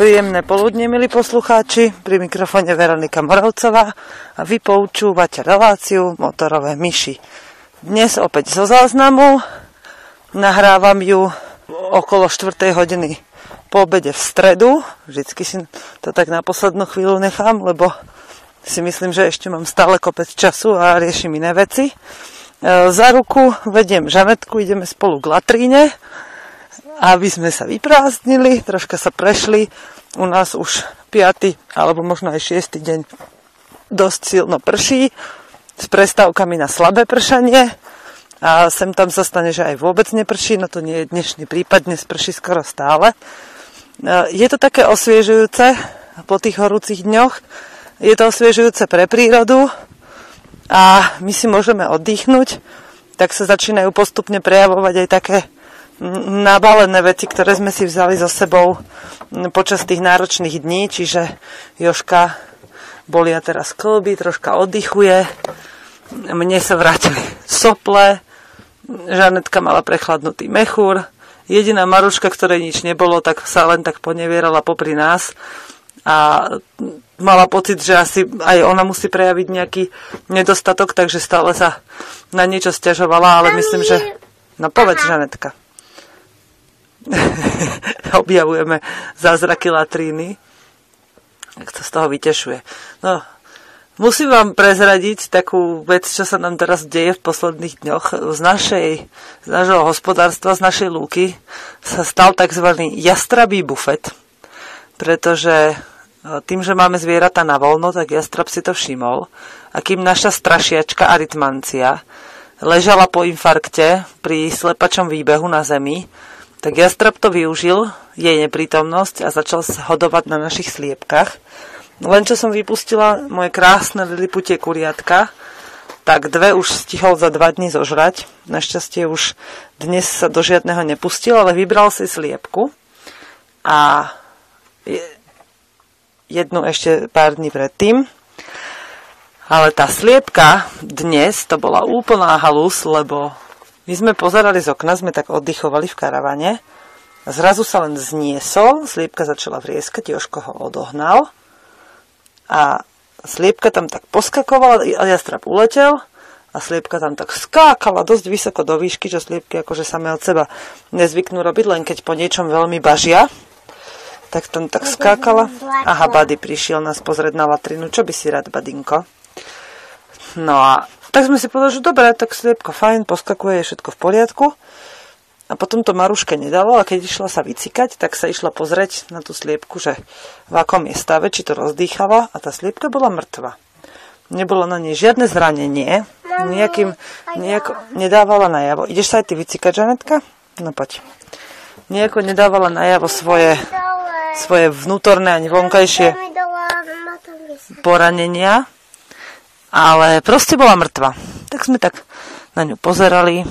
Príjemné poludne, milí poslucháči, pri mikrofóne Veronika Moravcová a vy poučúvate reláciu Motorové myši. Dnes opäť zo záznamu, nahrávam ju okolo 4. hodiny po obede v stredu, vždycky si to tak na poslednú chvíľu nechám, lebo si myslím, že ešte mám stále kopec času a riešim iné veci. E, za ruku vediem Žanetku, ideme spolu k latríne, aby sme sa vyprázdnili, troška sa prešli. U nás už 5. alebo možno aj 6. deň dosť silno prší s prestávkami na slabé pršanie a sem tam sa stane, že aj vôbec neprší, no to nie je dnešný prípad, dnes prší skoro stále. E, je to také osviežujúce po tých horúcich dňoch, je to osviežujúce pre prírodu a my si môžeme oddychnúť, tak sa začínajú postupne prejavovať aj také nabalené veci, ktoré sme si vzali so sebou počas tých náročných dní, čiže Joška bolia teraz klby, troška oddychuje, mne sa vrátili sople, Žanetka mala prechladnutý mechúr, jediná Maruška, ktorej nič nebolo, tak sa len tak ponevierala popri nás. A mala pocit, že asi aj ona musí prejaviť nejaký nedostatok, takže stále sa na niečo stiažovala, ale myslím, že... No povedz, Žanetka. objavujeme zázraky latríny. Tak to z toho vytešuje. No, musím vám prezradiť takú vec, čo sa nám teraz deje v posledných dňoch. Z, našej, z našho hospodárstva, z našej lúky sa stal tzv. jastrabý bufet, pretože e, tým, že máme zvieratá na voľno, tak jastrab si to všimol. A kým naša strašiačka aritmancia ležala po infarkte pri slepačom výbehu na zemi, tak Jastrab to využil, jej neprítomnosť a začal hodovať na našich sliepkach. Len čo som vypustila moje krásne liliputie kuriatka, tak dve už stihol za dva dní zožrať. Našťastie už dnes sa do žiadneho nepustil, ale vybral si sliepku a jednu ešte pár dní predtým. Ale tá sliepka dnes to bola úplná halus, lebo my sme pozerali z okna, sme tak oddychovali v karavane a zrazu sa len zniesol, sliepka začala vrieskať, Joško ho odohnal a sliepka tam tak poskakovala, jastrap uletel a sliepka tam tak skákala dosť vysoko do výšky, čo sliepky akože samé od seba nezvyknú robiť, len keď po niečom veľmi bažia. Tak tam tak skákala. Aha, Buddy prišiel nás pozrieť na latrinu. Čo by si rád, Badinko? No a tak sme si povedali, že dobre, tak sliepka fajn, poskakuje, je všetko v poriadku. A potom to Maruške nedalo a keď išla sa vycikať, tak sa išla pozrieť na tú sliepku, že v akom je stave, či to rozdýchala a tá sliepka bola mŕtva. Nebolo na nej žiadne zranenie, nejakým, nejako nedávala najavo. Ideš sa aj ty vycikať, Žanetka? No poď. Nejako nedávala najavo svoje, svoje vnútorné ani vonkajšie poranenia ale proste bola mŕtva. Tak sme tak na ňu pozerali.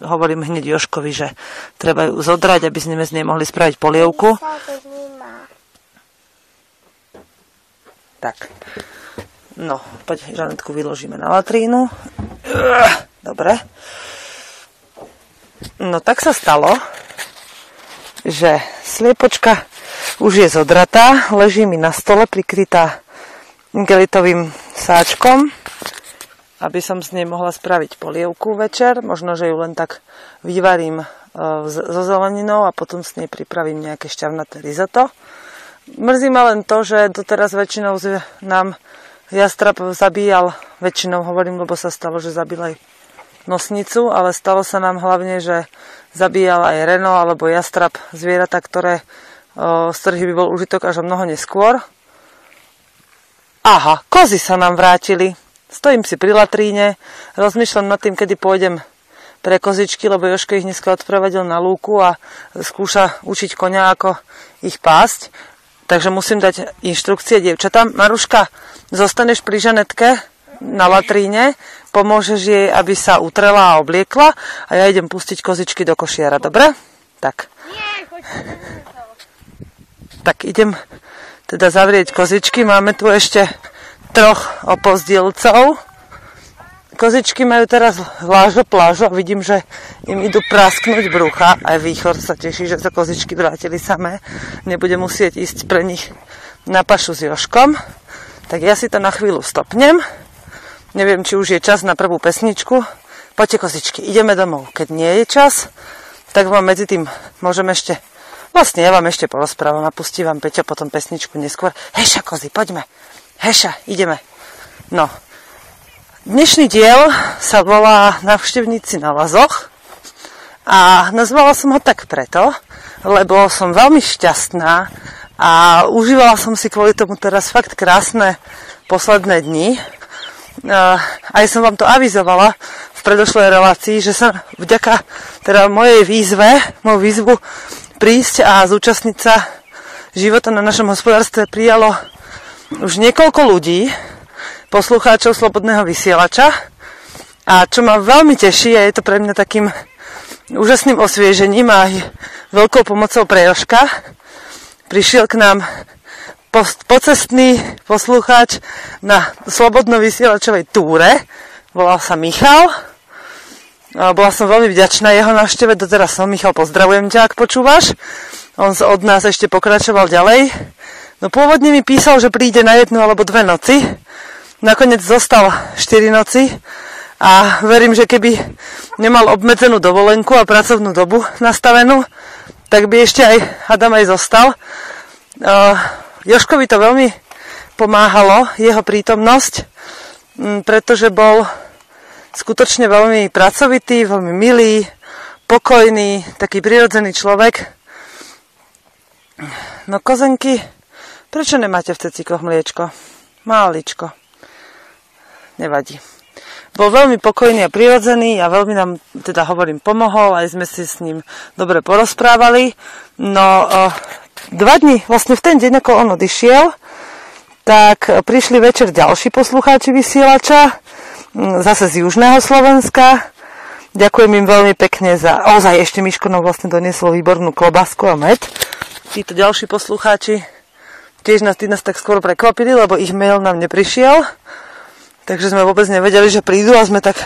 Hovorím hneď Joškovi, že treba ju zodrať, aby sme z nej mohli spraviť polievku. Tak. No, poď Žanetku vyložíme na latrínu. Dobre. No tak sa stalo, že sliepočka už je zodratá, leží mi na stole prikrytá gelitovým sáčkom, aby som z nej mohla spraviť polievku večer. Možno, že ju len tak vyvarím e, so zeleninou a potom s nej pripravím nejaké šťavnaté risotto. Mrzí ma len to, že doteraz väčšinou nám jastrap zabíjal, väčšinou hovorím, lebo sa stalo, že zabil aj nosnicu, ale stalo sa nám hlavne, že zabíjal aj Reno alebo jastrab zvieratá, ktoré, z ktorých by bol užitok až o mnoho neskôr. Aha, kozy sa nám vrátili. Stojím si pri latríne, rozmýšľam nad tým, kedy pôjdem pre kozičky, lebo Joško ich dneska odprevadil na lúku a skúša učiť konia, ako ich pásť. Takže musím dať inštrukcie dievčatám. Maruška, zostaneš pri Žanetke na latríne, pomôžeš jej, aby sa utrela a obliekla a ja idem pustiť kozičky do košiara, dobre? Tak. Tak idem teda zavrieť kozičky. Máme tu ešte troch opozdielcov. Kozičky majú teraz lážo plážo a vidím, že im idú prasknúť brucha. Aj výchor sa teší, že sa kozičky vrátili samé. Nebude musieť ísť pre nich na pašu s Joškom. Tak ja si to na chvíľu stopnem. Neviem, či už je čas na prvú pesničku. Poďte kozičky, ideme domov. Keď nie je čas, tak vám medzi tým môžem ešte Vlastne ja vám ešte porozprávam a pustím vám Peťo potom pesničku neskôr. Heša kozy, poďme. Heša, ideme. No. Dnešný diel sa volá Navštevníci na lazoch a nazvala som ho tak preto, lebo som veľmi šťastná a užívala som si kvôli tomu teraz fakt krásne posledné dni. Aj som vám to avizovala v predošlej relácii, že sa vďaka teda mojej výzve, moju výzvu prísť a zúčastniť sa života na našom hospodárstve prijalo už niekoľko ľudí, poslucháčov Slobodného vysielača. A čo ma veľmi teší, a je to pre mňa takým úžasným osviežením a veľkou pomocou pre Joška, prišiel k nám pocestný poslucháč na Slobodno vysielačovej túre. Volal sa Michal bola som veľmi vďačná jeho návšteve, doteraz som Michal, pozdravujem ťa, ak počúvaš. On od nás ešte pokračoval ďalej. No pôvodne mi písal, že príde na jednu alebo dve noci. Nakoniec zostal 4 noci a verím, že keby nemal obmedzenú dovolenku a pracovnú dobu nastavenú, tak by ešte aj Adam aj zostal. Uh, Joškovi to veľmi pomáhalo, jeho prítomnosť, pretože bol skutočne veľmi pracovitý, veľmi milý, pokojný, taký prirodzený človek. No kozenky, prečo nemáte v cecíkoch mliečko? Máličko. Nevadí. Bol veľmi pokojný a prirodzený a veľmi nám, teda hovorím, pomohol, aj sme si s ním dobre porozprávali. No, dva dni, vlastne v ten deň, ako on odišiel, tak prišli večer ďalší poslucháči vysielača, zase z južného Slovenska. Ďakujem im veľmi pekne za... Ozaj, ešte Miško nám vlastne donieslo výbornú klobásku a med. Títo ďalší poslucháči tiež nás, tí nás tak skoro prekvapili, lebo ich mail nám neprišiel. Takže sme vôbec nevedeli, že prídu a sme tak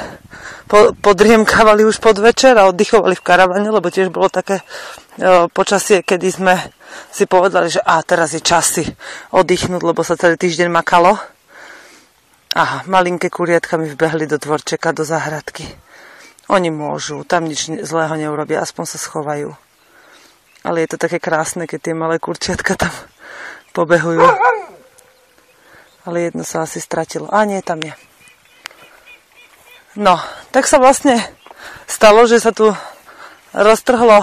po, podriemkávali už pod večer a oddychovali v karavane, lebo tiež bolo také o, počasie, kedy sme si povedali, že a teraz je čas si oddychnúť, lebo sa celý týždeň makalo. Aha, malinké kuriatka mi vbehli do dvorčeka, do záhradky. Oni môžu, tam nič zlého neurobia, aspoň sa schovajú. Ale je to také krásne, keď tie malé kurčiatka tam pobehujú. Ale jedno sa asi stratilo. A nie, tam je. No, tak sa vlastne stalo, že sa tu roztrhlo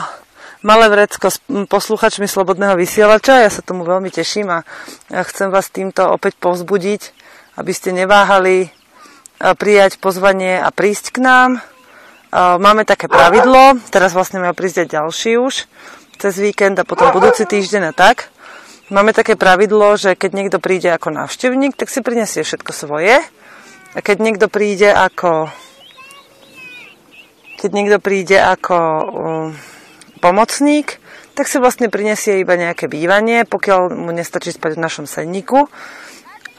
malé vrecko s posluchačmi Slobodného vysielača. Ja sa tomu veľmi teším a chcem vás týmto opäť povzbudiť, aby ste neváhali e, prijať pozvanie a prísť k nám. E, máme také pravidlo, teraz vlastne majú prísť aj ďalší už cez víkend a potom budúci týždeň a tak. Máme také pravidlo, že keď niekto príde ako návštevník, tak si prinesie všetko svoje. A keď niekto príde ako keď niekto príde ako um, pomocník, tak si vlastne prinesie iba nejaké bývanie, pokiaľ mu nestačí spať v našom senníku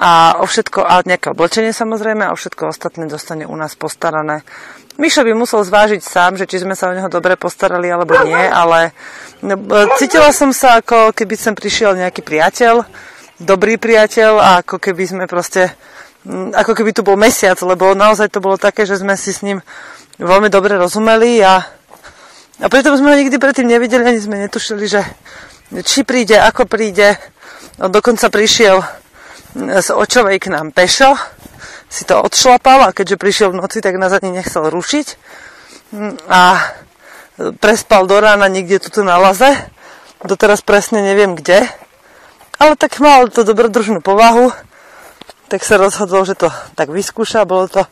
a o všetko, a nejaké oblečenie samozrejme, a o všetko ostatné dostane u nás postarané. Mišo by musel zvážiť sám, že či sme sa o neho dobre postarali alebo nie, ale no, cítila som sa ako keby sem prišiel nejaký priateľ, dobrý priateľ a ako keby sme proste, ako keby tu bol mesiac, lebo naozaj to bolo také, že sme si s ním veľmi dobre rozumeli a, a preto sme ho nikdy predtým nevideli, ani sme netušili, že či príde, ako príde. On dokonca prišiel z Očovej k nám pešo, si to odšlapal a keďže prišiel v noci, tak nás ani nechcel rušiť. Mm, a prespal do rána niekde tu na laze. Doteraz presne neviem kde. Ale tak mal to dobrodružnú povahu. Tak sa rozhodol, že to tak vyskúša. Bolo to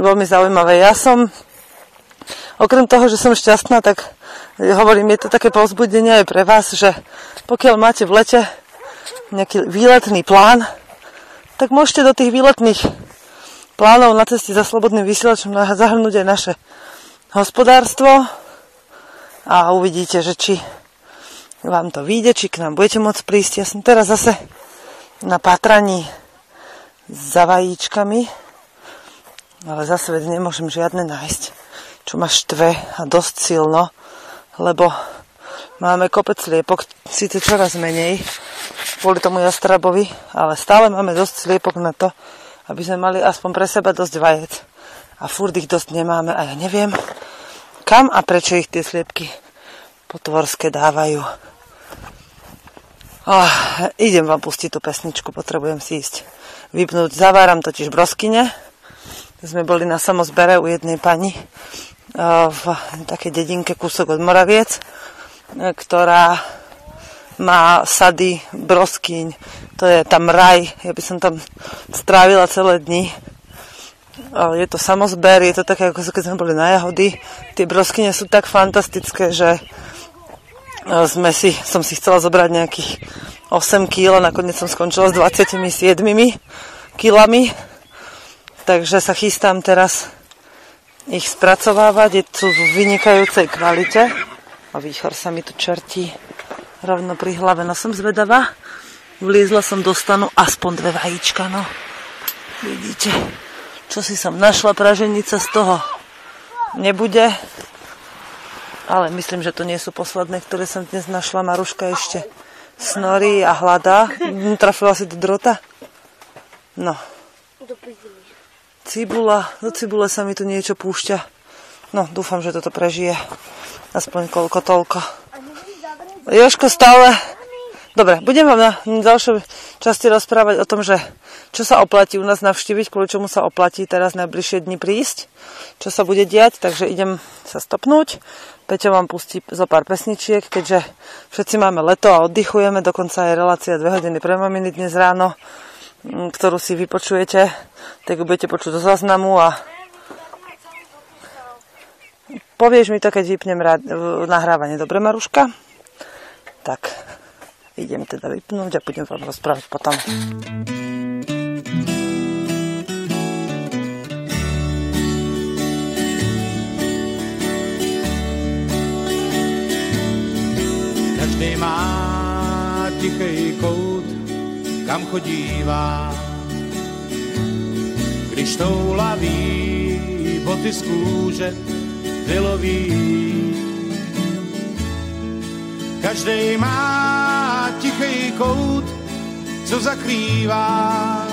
veľmi zaujímavé. Ja som, okrem toho, že som šťastná, tak hovorím, je to také povzbudenie aj pre vás, že pokiaľ máte v lete nejaký výletný plán, tak môžete do tých výletných plánov na ceste za slobodným vysielačom zahrnúť aj naše hospodárstvo a uvidíte, že či vám to vyjde, či k nám budete môcť prísť. Ja som teraz zase na pátraní za vajíčkami, ale zase veď nemôžem žiadne nájsť, čo ma štve a dosť silno, lebo máme kopec sliepok, síce čoraz menej, kvôli tomu jastrabovi, ale stále máme dosť sliepok na to, aby sme mali aspoň pre seba dosť vajec. A furt ich dosť nemáme a ja neviem, kam a prečo ich tie sliepky potvorské dávajú. Oh, idem vám pustiť tú pesničku, potrebujem si ísť vypnúť. Zaváram totiž broskyne. Sme boli na samozbere u jednej pani v takej dedinke kúsok od Moraviec, ktorá má sady, broskyň, to je tam raj, ja by som tam strávila celé dni. Je to samozber, je to také, ako keď sme boli na jahody. Tie broskyne sú tak fantastické, že sme si, som si chcela zobrať nejakých 8 kg, nakoniec som skončila s 27 kilami. Takže sa chystám teraz ich spracovávať. Je tu v vynikajúcej kvalite. A výchor sa mi tu čertí rovno pri hlave. No som zvedavá. Vliezla som do stanu aspoň dve vajíčka, no. Vidíte, čo si som našla, praženica z toho nebude. Ale myslím, že to nie sú posledné, ktoré som dnes našla. Maruška ešte snorí a hľadá. Trafila si do drota? No. Cibula, do cibule sa mi tu niečo púšťa. No, dúfam, že toto prežije. Aspoň koľko toľko. Joško stále... Dobre, budem vám na ďalšej časti rozprávať o tom, že čo sa oplatí u nás navštíviť, kvôli čomu sa oplatí teraz najbližšie dni prísť, čo sa bude diať, takže idem sa stopnúť. Peťo vám pustí zo pár pesničiek, keďže všetci máme leto a oddychujeme, dokonca aj relácia 2 hodiny pre maminy dnes ráno, ktorú si vypočujete, tak ju budete počuť do záznamu a povieš mi to, keď vypnem nahrávanie. Dobre, Maruška? Tak idem teda vypnúť a budem vám rozprávať potom. Každý má tichý kout, kam chodívá. Když toulaví boty z kůže vyloví Každý má tichý kout, co zakrývá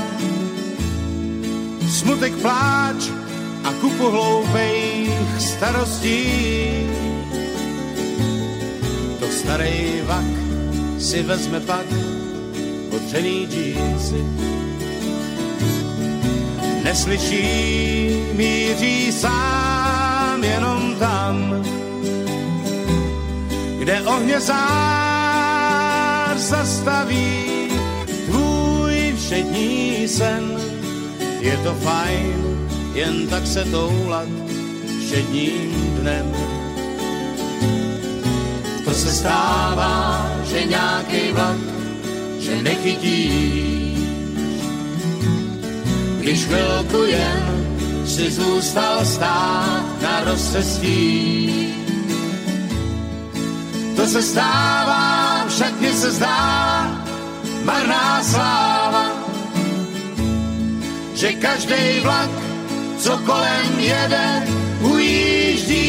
smutek pláč a kupu hloupejch starostí. To starý vak si vezme pak potřený džínsy. Neslyší, míří sám jenom tam, kde ohně zár zastaví tvůj všední sen. Je to fajn, jen tak se toulat všedním dnem. To se stává, že nějaký vlak, že nechytíš. Když chvilku jen si zůstal stát na rozcestí, to se stává, však mne se zdá marná sláva, že každý vlak, co kolem jede, ujíždí.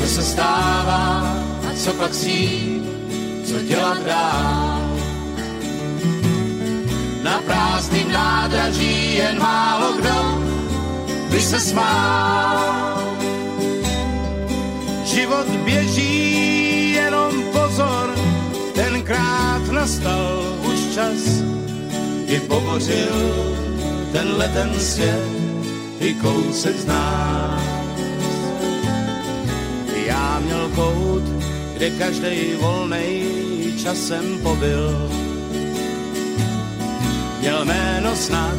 To se stává, a co pak si, co dělat dál. Prázdným nádraží jen málo kdo by se smál Život běží, jenom pozor, tenkrát nastal už čas, kdy pobořil ten svět i kousek z nás. Já měl kout, kde každej volnej časem pobyl. Měl jméno snad,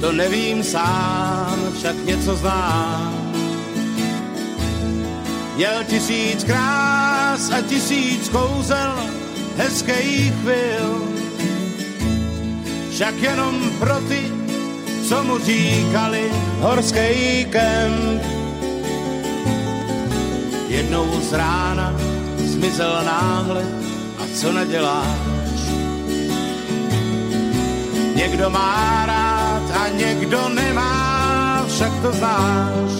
to nevím sám, však něco znám. Měl tisíc krás a tisíc kouzel, hezkých chvil. Však jenom pro ty, co mu říkali horský kemp. Jednou z rána zmizel náhle a co naděláš? Někdo má rád a někdo nemá, však to znáš.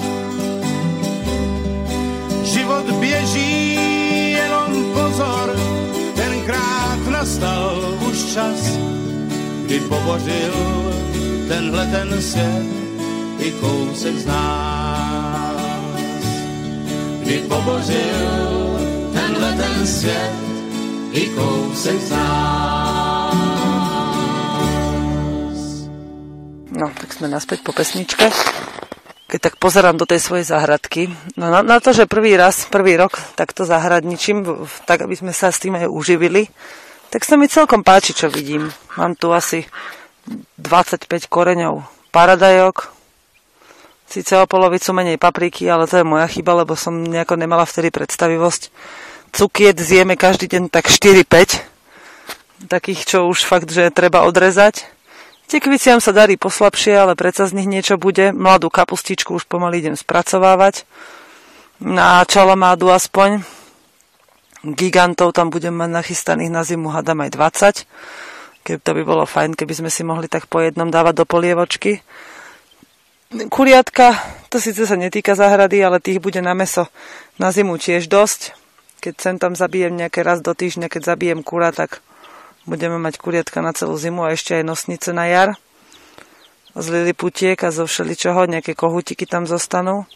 Život běží, jenom pozor, tenkrát nastal už čas, kdy pobořil tenhle ten svět i kousek z nás. Kdy pobořil tenhle ten svět i kousek z nás. No, tak sme naspäť po pesničke. Keď tak pozerám do tej svojej záhradky, no na, na to, že prvý raz, prvý rok takto zahradničím, tak aby sme sa s tým aj uživili, tak sa mi celkom páči, čo vidím. Mám tu asi 25 koreňov paradajok, síce o polovicu menej papriky, ale to je moja chyba, lebo som nejako nemala vtedy predstavivosť. Cukiet zjeme každý deň tak 4-5, takých, čo už fakt, že treba odrezať. Tekviciam sa darí poslabšie, ale predsa z nich niečo bude. Mladú kapustičku už pomaly idem spracovávať. Na čalamádu aspoň. Gigantov tam budem mať nachystaných na zimu, hadam aj 20. Keby to by bolo fajn, keby sme si mohli tak po jednom dávať do polievočky. Kuriatka, to síce sa netýka zahrady, ale tých bude na meso na zimu tiež dosť. Keď sem tam zabijem nejaké raz do týždňa, keď zabijem kura, tak Budeme mať kuriatka na celú zimu a ešte aj nosnice na jar. Z liliputiek a zo všeličoho, nejaké kohutiky tam zostanú.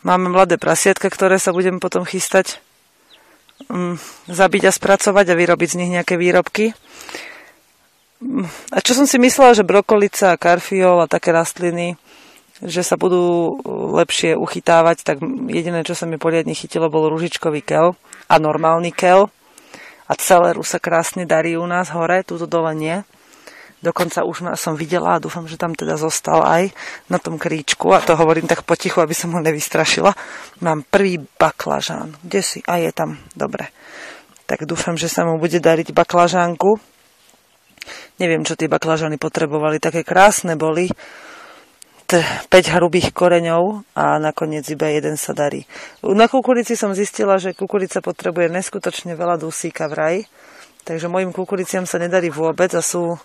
Máme mladé prasiatka, ktoré sa budem potom chystať um, zabiť a spracovať a vyrobiť z nich nejaké výrobky. Um, a čo som si myslela, že brokolica a karfiol a také rastliny, že sa budú lepšie uchytávať, tak jediné, čo sa mi poriadne chytilo, bol ružičkový kel a normálny kel a celeru sa krásne darí u nás hore, túto dole nie. Dokonca už som videla a dúfam, že tam teda zostal aj na tom kríčku a to hovorím tak potichu, aby som ho nevystrašila. Mám prvý baklažán. Kde si? A je tam. Dobre. Tak dúfam, že sa mu bude dariť baklažánku. Neviem, čo tie baklažány potrebovali. Také krásne boli 5 hrubých koreňov a nakoniec iba jeden sa darí. Na kukurici som zistila, že kukurica potrebuje neskutočne veľa dusíka vraj, takže mojim kukuriciam sa nedarí vôbec a sú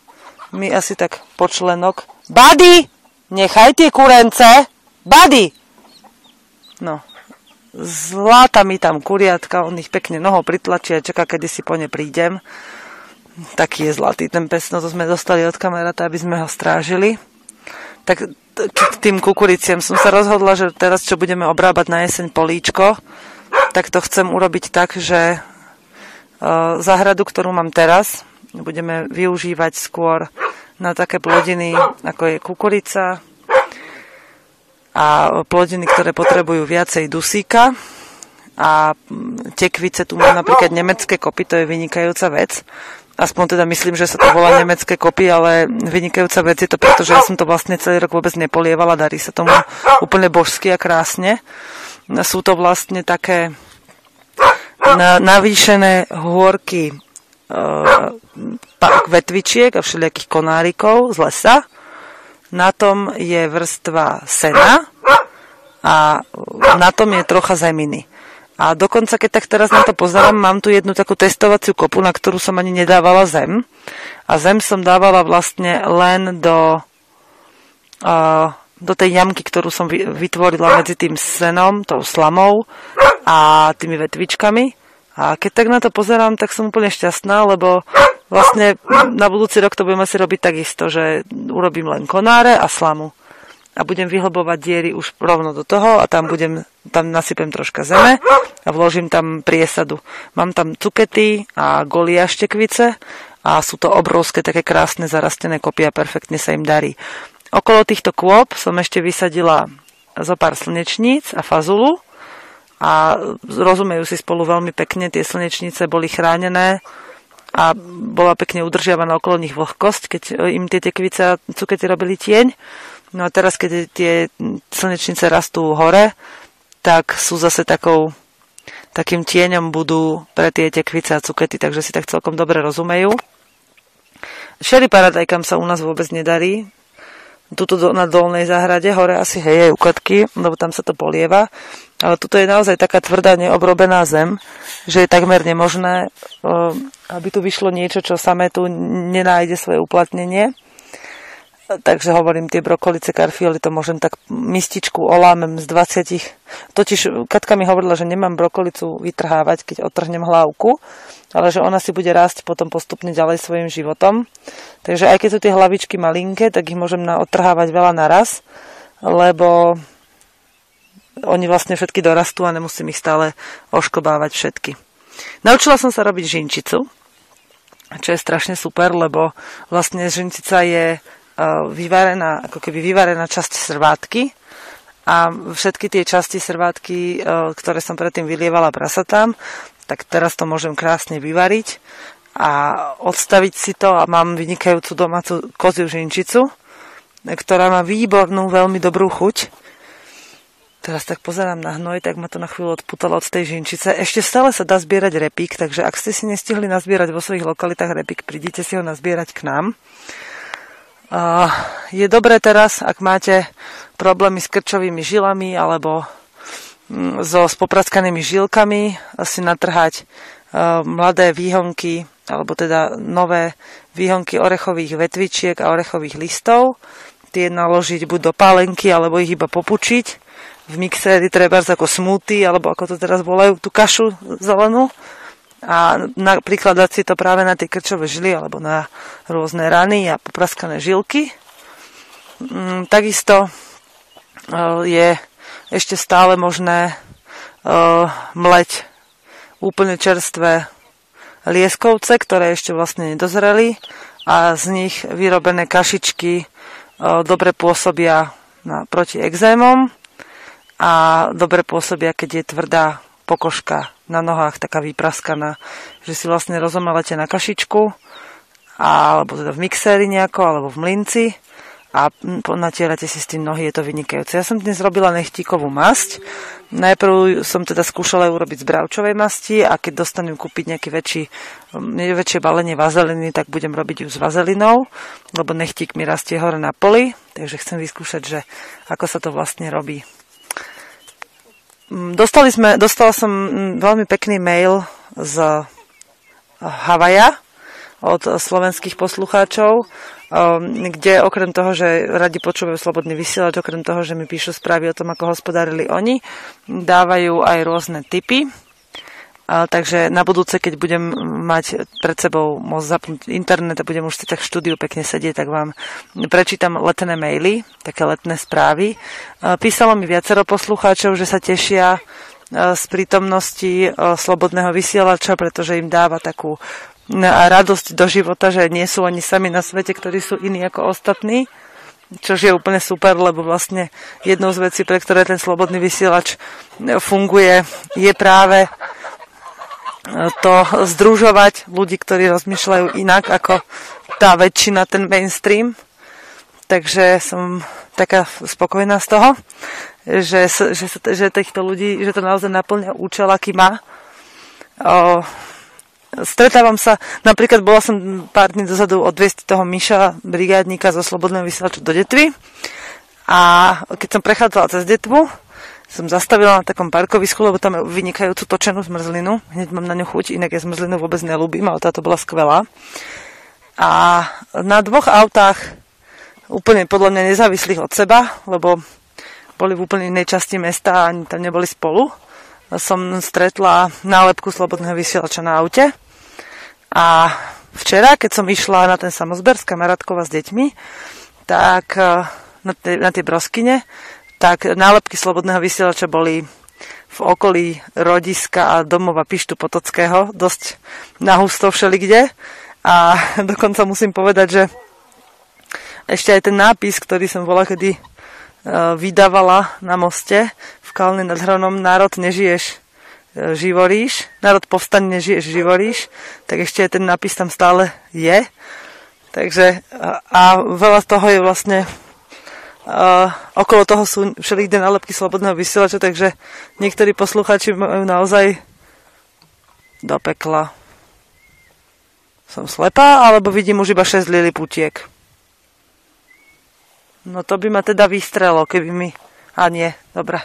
mi asi tak počlenok. Bady! Nechaj tie kurence! Bady! No, zláta mi tam kuriatka, on ich pekne nohou pritlačí a čaká, kedy si po ne prídem. Taký je zlatý ten pes, no to sme dostali od kamaráta, aby sme ho strážili. Tak k tým kukuriciam som sa rozhodla, že teraz, čo budeme obrábať na jeseň políčko, tak to chcem urobiť tak, že e, záhradu, ktorú mám teraz, budeme využívať skôr na také plodiny, ako je kukurica a plodiny, ktoré potrebujú viacej dusíka a tekvice, tu mám napríklad nemecké kopy, to je vynikajúca vec, aspoň teda myslím, že sa to volá nemecké kopy, ale vynikajúca vec je to, pretože ja som to vlastne celý rok vôbec nepolievala, darí sa tomu úplne božsky a krásne. Sú to vlastne také na, navýšené hôrky e, vetvičiek a všelijakých konárikov z lesa. Na tom je vrstva sena a na tom je trocha zeminy. A dokonca, keď tak teraz na to pozerám, mám tu jednu takú testovaciu kopu, na ktorú som ani nedávala zem. A zem som dávala vlastne len do, uh, do tej jamky, ktorú som vytvorila medzi tým senom, tou slamou a tými vetvičkami. A keď tak na to pozerám, tak som úplne šťastná, lebo vlastne na budúci rok to budem asi robiť takisto, že urobím len konáre a slamu a budem vyhlbovať diery už rovno do toho a tam budem, tam nasypem troška zeme a vložím tam priesadu. Mám tam cukety a goliaštekvice a sú to obrovské, také krásne zarastené kopy a perfektne sa im darí. Okolo týchto kôp som ešte vysadila zo pár slnečníc a fazulu a rozumejú si spolu veľmi pekne. Tie slnečnice boli chránené a bola pekne udržiavaná okolo nich vlhkosť, keď im tie tekvice a cukety robili tieň. No a teraz, keď tie slnečnice rastú hore, tak sú zase takou takým tieňom budú pre tie tekvice a cukety, takže si tak celkom dobre rozumejú. Sherry paradajkam sa u nás vôbec nedarí. Tuto do, na dolnej záhrade, hore asi hej, aj ukotky, lebo tam sa to polieva. Ale tuto je naozaj taká tvrdá, neobrobená zem, že je takmer nemožné, aby tu vyšlo niečo, čo samé tu nenájde svoje uplatnenie takže hovorím, tie brokolice, karfioli, to môžem tak mističku olámem z 20. Totiž Katka mi hovorila, že nemám brokolicu vytrhávať, keď otrhnem hlavku, ale že ona si bude rásť potom postupne ďalej svojim životom. Takže aj keď sú tie hlavičky malinké, tak ich môžem na otrhávať veľa naraz, lebo oni vlastne všetky dorastú a nemusím ich stále ošklbávať všetky. Naučila som sa robiť žinčicu, čo je strašne super, lebo vlastne žinčica je vyvarená, ako keby vyvarená časť srvátky a všetky tie časti srvátky, ktoré som predtým vylievala prasatám, tak teraz to môžem krásne vyvariť a odstaviť si to a mám vynikajúcu domácu koziu žinčicu, ktorá má výbornú, veľmi dobrú chuť. Teraz tak pozerám na hnoj, tak ma to na chvíľu odputalo od tej žinčice. Ešte stále sa dá zbierať repík, takže ak ste si nestihli nazbierať vo svojich lokalitách repík, prídite si ho nazbierať k nám. Je dobré teraz, ak máte problémy s krčovými žilami alebo mm, so spoprackanými žilkami, si natrhať e, mladé výhonky alebo teda nové výhonky orechových vetvičiek a orechových listov. Tie naložiť buď do pálenky, alebo ich iba popučiť. V mixéri treba ako smoothie, alebo ako to teraz volajú, tú kašu zelenú a napríklad dať si to práve na tie krčové žily alebo na rôzne rany a popraskané žilky. Mm, takisto e, je ešte stále možné e, mleť úplne čerstvé lieskovce, ktoré ešte vlastne nedozreli a z nich vyrobené kašičky e, dobre pôsobia na, proti exémom a dobre pôsobia, keď je tvrdá pokožka na nohách, taká vypraskaná, že si vlastne rozomelete na kašičku, alebo teda v mixéri nejako, alebo v mlinci a natierate si s tým nohy, je to vynikajúce. Ja som dnes robila nechtíkovú masť. Najprv som teda skúšala urobiť z bravčovej masti a keď dostanem kúpiť nejaké väčší, väčšie balenie vazeliny, tak budem robiť ju s vazelinou, lebo nechtík mi rastie hore na poli, takže chcem vyskúšať, že ako sa to vlastne robí. Mm, dostali sme, dostala som mm, veľmi pekný mail z Havaja od slovenských poslucháčov, um, kde okrem toho, že radi počúvajú slobodný vysielač, okrem toho, že mi píšu správy o tom, ako hospodárili oni, dávajú aj rôzne typy takže na budúce, keď budem mať pred sebou môcť zapnúť internet a budem už si tak v štúdiu pekne sedieť, tak vám prečítam letné maily, také letné správy. Písalo mi viacero poslucháčov, že sa tešia z prítomnosti slobodného vysielača, pretože im dáva takú radosť do života, že nie sú oni sami na svete, ktorí sú iní ako ostatní čo je úplne super, lebo vlastne jednou z vecí, pre ktoré ten slobodný vysielač funguje, je práve to združovať ľudí, ktorí rozmýšľajú inak ako tá väčšina, ten mainstream. Takže som taká spokojná z toho, že, že, že týchto ľudí, že to naozaj naplňa účel, aký má. O, stretávam sa, napríklad bola som pár dní dozadu odviesť toho Miša, brigádnika zo Slobodného vysielača do Detvy a keď som prechádzala cez Detvu, som zastavila na takom parkovisku, lebo tam vynikajúcu točenú zmrzlinu. Hneď mám na ňu chuť, inak ja zmrzlinu vôbec nelúbim, ale táto bola skvelá. A na dvoch autách, úplne podľa mňa nezávislých od seba, lebo boli v úplne inej časti mesta a ani tam neboli spolu, som stretla nálepku Slobodného vysielača na aute. A včera, keď som išla na ten samozber s kamarátkou a s deťmi, tak eh, na tie, na tie broskyne, tak nálepky Slobodného vysielača boli v okolí rodiska a domova Pištu Potockého, dosť nahusto všelikde. A dokonca musím povedať, že ešte aj ten nápis, ktorý som bola kedy vydávala na moste v Kalne nad Hronom Národ nežiješ, živoríš, národ povstane, nežiješ, živoríš, tak ešte aj ten nápis tam stále je. Takže a, veľa toho je vlastne okolo toho sú všelikde nálepky slobodného vysielača, takže niektorí posluchači majú naozaj do pekla. Som slepá, alebo vidím už iba 6 liliputiek. No to by ma teda vystrelo, keby mi... A nie, dobre.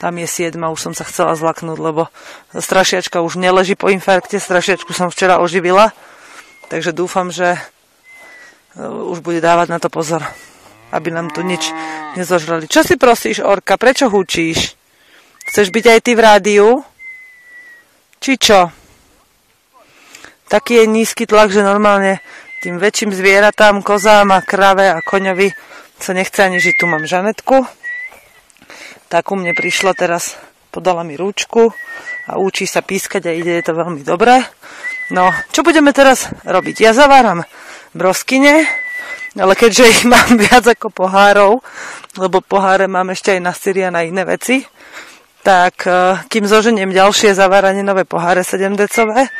Tam je siedma, už som sa chcela zlaknúť, lebo strašiačka už neleží po infarkte, strašiačku som včera oživila, takže dúfam, že e, už bude dávať na to pozor, aby nám tu nič nezožrali. Čo si prosíš, Orka, prečo hučíš? Chceš byť aj ty v rádiu? Či čo? Taký je nízky tlak, že normálne tým väčším zvieratám, kozám a krave a koňovi sa nechce ani žiť. Tu mám Žanetku, tak u mne prišla teraz, podala mi rúčku a učí sa pískať a ide je to veľmi dobre. No, čo budeme teraz robiť? Ja zaváram broskyne, ale keďže ich mám viac ako pohárov, lebo poháre mám ešte aj na syri a na iné veci, tak e, kým zoženiem ďalšie zaváranie nové poháre 7 decové,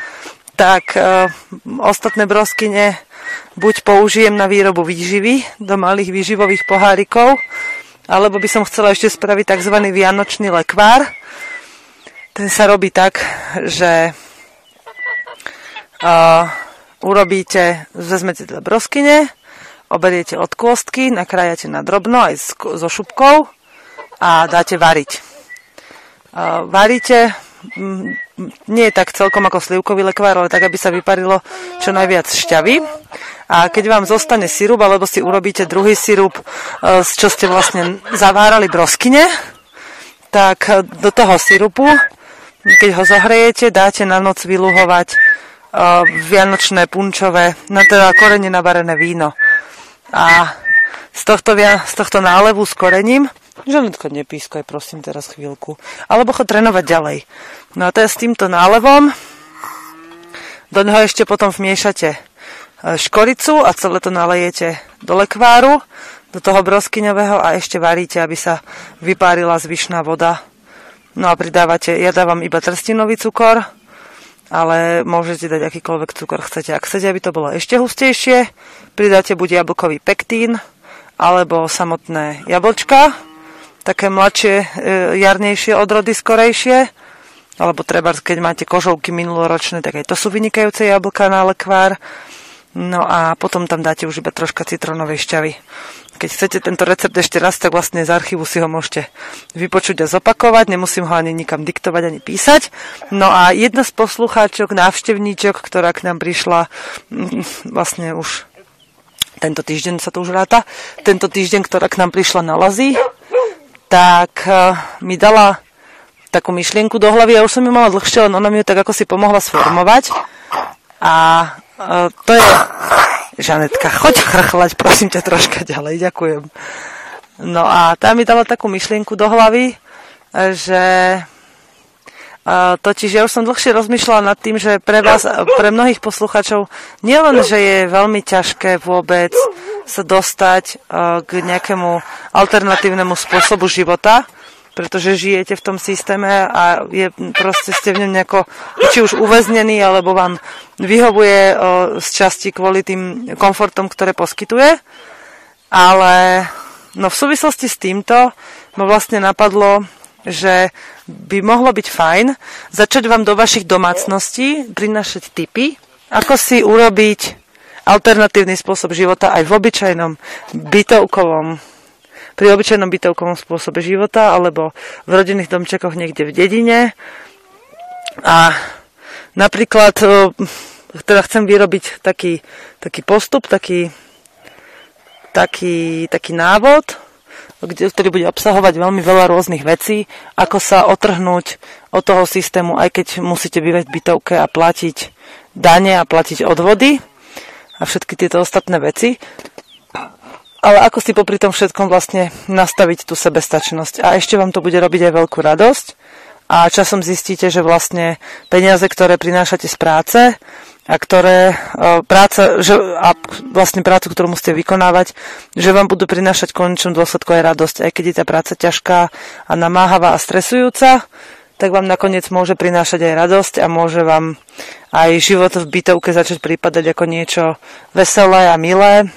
tak uh, ostatné broskyne buď použijem na výrobu výživy do malých výživových pohárikov, alebo by som chcela ešte spraviť tzv. vianočný lekvár. Ten sa robí tak, že uh, urobíte, vezmete teda broskyne, oberiete od kôstky, nakrájate na drobno aj so šupkou a dáte variť. Varíte, nie tak celkom ako slivkový lekvár, ale tak, aby sa vyparilo čo najviac šťavy. A keď vám zostane sirup, alebo si urobíte druhý sirup, e, čo ste vlastne zavárali broskyne, tak do toho sirupu, keď ho zohrejete, dáte na noc vyluhovať vianočné punčové, no teda korene navarené víno. A z tohto, z tohto nálevu s korením, Žanetko, nepískaj, prosím, teraz chvíľku. Alebo chod trénovať ďalej. No a to je s týmto nálevom. Do neho ešte potom vmiešate E, škoricu a celé to nalejete do lekváru, do toho broskyňového a ešte varíte, aby sa vypárila zvyšná voda. No a pridávate, ja dávam iba trstinový cukor, ale môžete dať akýkoľvek cukor chcete. Ak chcete, aby to bolo ešte hustejšie, pridáte buď jablkový pektín, alebo samotné jablčka, také mladšie, e, jarnejšie odrody, skorejšie, alebo treba, keď máte kožovky minuloročné, tak aj to sú vynikajúce jablka na lekvár. No a potom tam dáte už iba troška citronovej šťavy. Keď chcete tento recept ešte raz, tak vlastne z archívu si ho môžete vypočuť a zopakovať. Nemusím ho ani nikam diktovať, ani písať. No a jedna z poslucháčok, návštevníčok, ktorá k nám prišla mm, vlastne už tento týždeň sa to už ráta, tento týždeň, ktorá k nám prišla na lazy, tak e, mi dala takú myšlienku do hlavy. Ja už som ju mala dlhšie, len ona mi ju tak ako si pomohla sformovať. A to je... Žanetka, choď chrchlať, prosím ťa troška ďalej, ďakujem. No a tá mi dala takú myšlienku do hlavy, že totiž ja už som dlhšie rozmýšľala nad tým, že pre vás, pre mnohých posluchačov, nielen, že je veľmi ťažké vôbec sa dostať k nejakému alternatívnemu spôsobu života, pretože žijete v tom systéme a je, proste ste v ňom nejako, či už uväznený, alebo vám vyhovuje o, z časti kvôli tým komfortom, ktoré poskytuje. Ale no v súvislosti s týmto ma vlastne napadlo, že by mohlo byť fajn začať vám do vašich domácností prinašať tipy, ako si urobiť alternatívny spôsob života aj v obyčajnom bytovkovom pri obyčajnom bytovkovom spôsobe života alebo v rodinných domčekoch niekde v dedine. A napríklad teda chcem vyrobiť taký, taký postup, taký, taký, taký návod, kde, ktorý bude obsahovať veľmi veľa rôznych vecí, ako sa otrhnúť od toho systému, aj keď musíte bývať v bytovke a platiť dane a platiť odvody a všetky tieto ostatné veci ale ako si popri tom všetkom vlastne nastaviť tú sebestačnosť. A ešte vám to bude robiť aj veľkú radosť. A časom zistíte, že vlastne peniaze, ktoré prinášate z práce, a ktoré práca, že, a vlastne prácu, ktorú musíte vykonávať, že vám budú prinášať konečnú dôsledku aj radosť, aj keď je tá práca ťažká a namáhavá a stresujúca, tak vám nakoniec môže prinášať aj radosť a môže vám aj život v bytovke začať prípadať ako niečo veselé a milé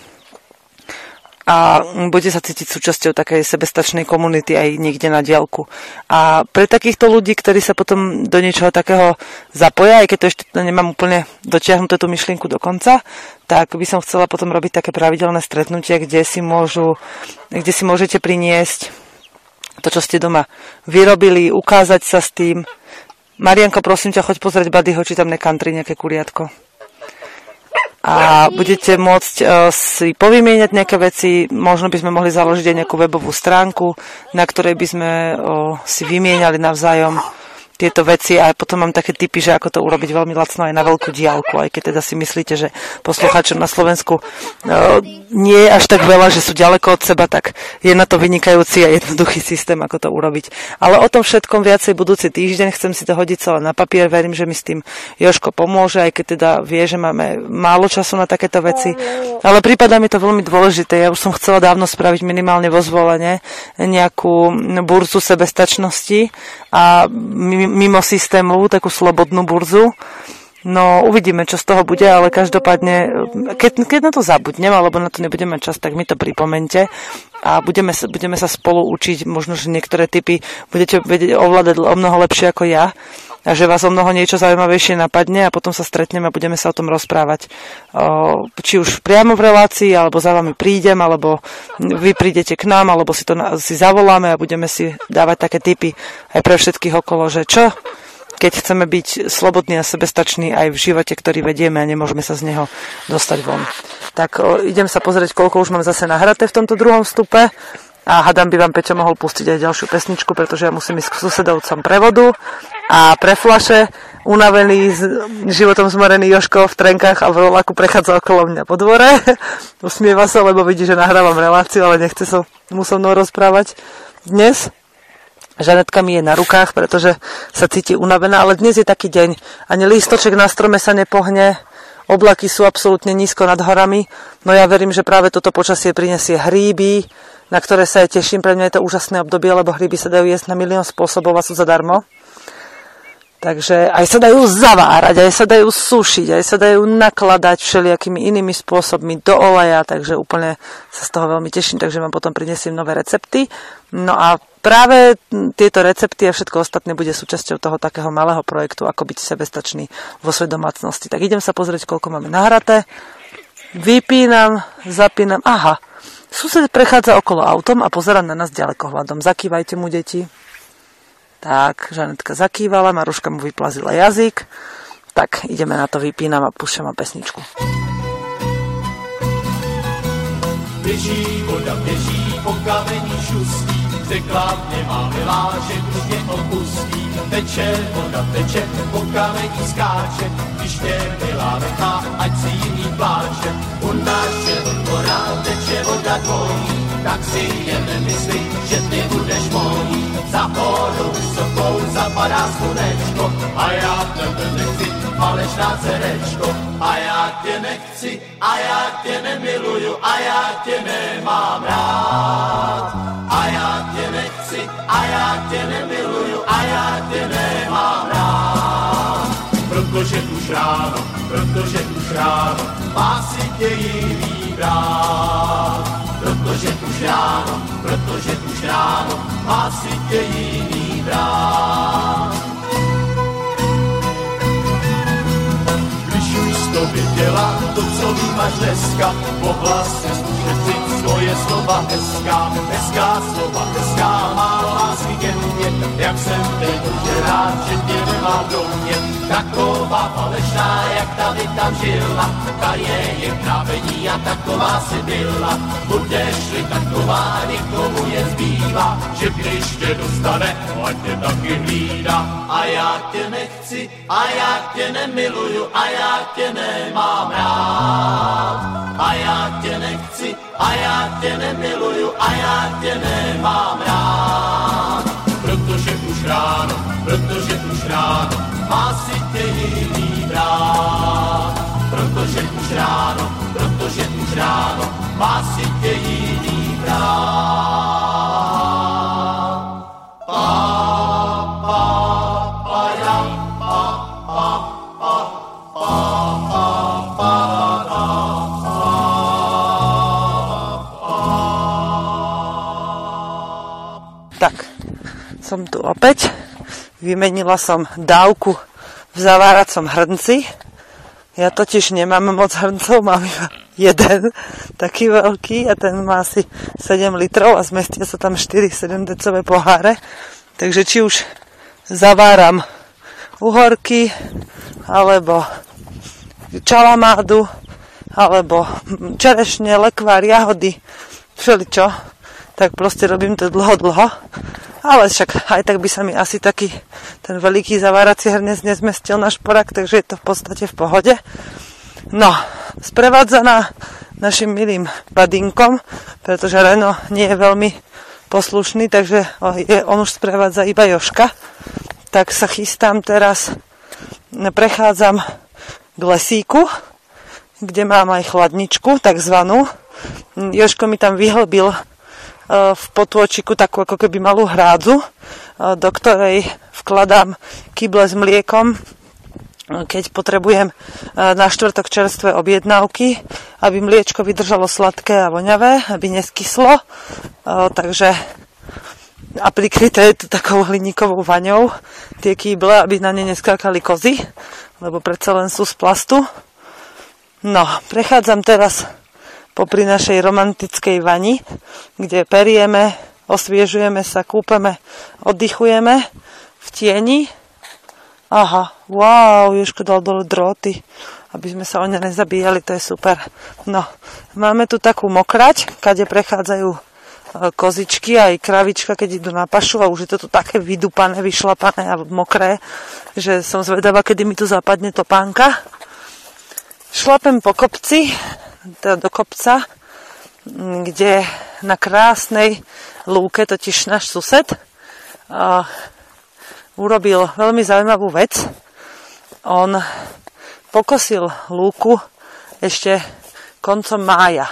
a budete sa cítiť súčasťou takej sebestačnej komunity aj niekde na diálku. A pre takýchto ľudí, ktorí sa potom do niečoho takého zapoja, aj keď to ešte nemám úplne dotiahnuté tú myšlienku do konca, tak by som chcela potom robiť také pravidelné stretnutie, kde si, môžu, kde si môžete priniesť to, čo ste doma vyrobili, ukázať sa s tým. Marianko, prosím ťa, choď pozrieť Buddyho, či tam nekantri nejaké kuriatko a budete môcť uh, si povymieňať nejaké veci. Možno by sme mohli založiť aj nejakú webovú stránku, na ktorej by sme uh, si vymieniali navzájom tieto veci a potom mám také typy, že ako to urobiť veľmi lacno aj na veľkú diálku, aj keď teda si myslíte, že poslucháčom na Slovensku no, nie je až tak veľa, že sú ďaleko od seba, tak je na to vynikajúci a jednoduchý systém, ako to urobiť. Ale o tom všetkom viacej budúci týždeň chcem si to hodiť celé na papier, verím, že mi s tým Joško pomôže, aj keď teda vie, že máme málo času na takéto veci. Ale prípada mi to veľmi dôležité. Ja už som chcela dávno spraviť minimálne vo zvolenie nejakú burzu sebestačnosti a mimo systému, takú slobodnú burzu. No uvidíme, čo z toho bude, ale každopádne, keď, keď na to zabudnem, alebo na to nebudeme čas, tak mi to pripomente a budeme budeme sa spolu učiť, možno, že niektoré typy budete vedieť ovládať o mnoho lepšie ako ja a že vás o mnoho niečo zaujímavejšie napadne a potom sa stretneme a budeme sa o tom rozprávať. Či už priamo v relácii, alebo za vami prídem, alebo vy prídete k nám, alebo si to si zavoláme a budeme si dávať také typy aj pre všetkých okolo, že čo keď chceme byť slobodní a sebestační aj v živote, ktorý vedieme a nemôžeme sa z neho dostať von. Tak o, idem sa pozrieť, koľko už mám zase nahraté v tomto druhom stupe a hadam by vám Peťo mohol pustiť aj ďalšiu pesničku, pretože ja musím ísť k susedovcom prevodu a pre flaše unavený, životom zmorený Joško v trenkách a v rolaku prechádza okolo mňa po dvore. Usmieva sa, lebo vidí, že nahrávam reláciu, ale nechce sa mu so mnou rozprávať dnes. Žanetka mi je na rukách, pretože sa cíti unavená, ale dnes je taký deň. Ani lístoček na strome sa nepohne, oblaky sú absolútne nízko nad horami, no ja verím, že práve toto počasie prinesie hríby, na ktoré sa aj teším. Pre mňa je to úžasné obdobie, lebo hríby sa dajú jesť na milión spôsobov a sú zadarmo. Takže aj sa dajú zavárať, aj sa dajú sušiť, aj sa dajú nakladať všelijakými inými spôsobmi do oleja, takže úplne sa z toho veľmi teším, takže vám potom prinesiem nové recepty. No a práve tieto recepty a všetko ostatné bude súčasťou toho takého malého projektu, ako byť sebestačný vo svojej domácnosti. Tak idem sa pozrieť, koľko máme nahraté. Vypínam, zapínam. Aha, sused prechádza okolo autom a pozera na nás ďalekohľadom. Zakývajte mu, deti. Tak, Žanetka zakývala, Maruška mu vyplazila jazyk. Tak, ideme na to, vypínam a púšťam pesničku. Běží voda, běží po kamení šustí, řekla mě má milá, že už mě opustí. Teče voda, teče, po kamení skáče, když mě milá nechá, ať si jiný pláče. U našeho dvora teče voda dvojí, tak si jen nemysli, že ty budeš mojí. Za horu vysokou zapadá slunečko a já tebe nechci, falešná cerečko. A já tě nechci, a já tě nemiluju, a já tě nemám rád. A já tě nechci, a já tě nemiluju, tě nemám rád. Protože už ráno, protože už ráno, má si tě jiný brát protože už ráno, protože už ráno má si tě jiný brát. Když už to viděla, to, co máš dneska, mohla si ušetřit svoje slova hezká, hezká slova, hezká má lásky ke mně, jak jsem teď už rád, že tě nemám do mě taková falešná, jak tady tam žila, ta je jen právení a taková si byla. Budeš-li taková, někomu je zbývá, že když tě dostane, ať tě taky hlídá. A já tě nechci, a já tě nemiluju, a já tě nemám rád. A já tě a já tě nemiluju, a já tě nemám rád. Protože už ráno, protože už ráno, má si tě jiný brát. protože už ráno, protože už ráno má si tě jiný brát. Som tu opäť. Vymenila som dávku v zaváracom hrnci. Ja totiž nemám moc hrncov, mám iba jeden taký veľký a ten má asi 7 litrov a zmestia sa tam 4-7 decové poháre. Takže či už zaváram uhorky, alebo čalamádu, alebo čerešne, lekvár, jahody, všeličo, tak proste robím to dlho, dlho. Ale však aj tak by sa mi asi taký ten veľký zavárací hrnec nezmestil na šporak, takže je to v podstate v pohode. No, sprevádzaná našim milým badinkom, pretože Reno nie je veľmi poslušný, takže on už sprevádza iba Joška. Tak sa chystám teraz, prechádzam k lesíku, kde mám aj chladničku, takzvanú. Joško mi tam vyhlbil v potôčiku takú ako keby malú hrádzu, e, do ktorej vkladám kyble s mliekom, keď potrebujem na štvrtok čerstvé objednávky, aby mliečko vydržalo sladké a voňavé, aby neskyslo. Takže a prikryté je to takou hliníkovou vaňou tie kýble, aby na ne neskákali kozy, lebo predsa len sú z plastu. No, prechádzam teraz popri našej romantickej vani, kde perieme, osviežujeme sa, kúpeme, oddychujeme v tieni. Aha, wow, Jožko dal dole droty, aby sme sa o ne nezabíjali, to je super. No, máme tu takú mokrať, kade prechádzajú e, kozičky aj kravička, keď idú na pašu a už je to tu také vydupané, vyšlapané a mokré, že som zvedavá, kedy mi tu zapadne topánka. Šlapem po kopci, teda do kopca, kde na krásnej lúke, totiž náš sused, urobil veľmi zaujímavú vec. On pokosil lúku ešte koncom mája.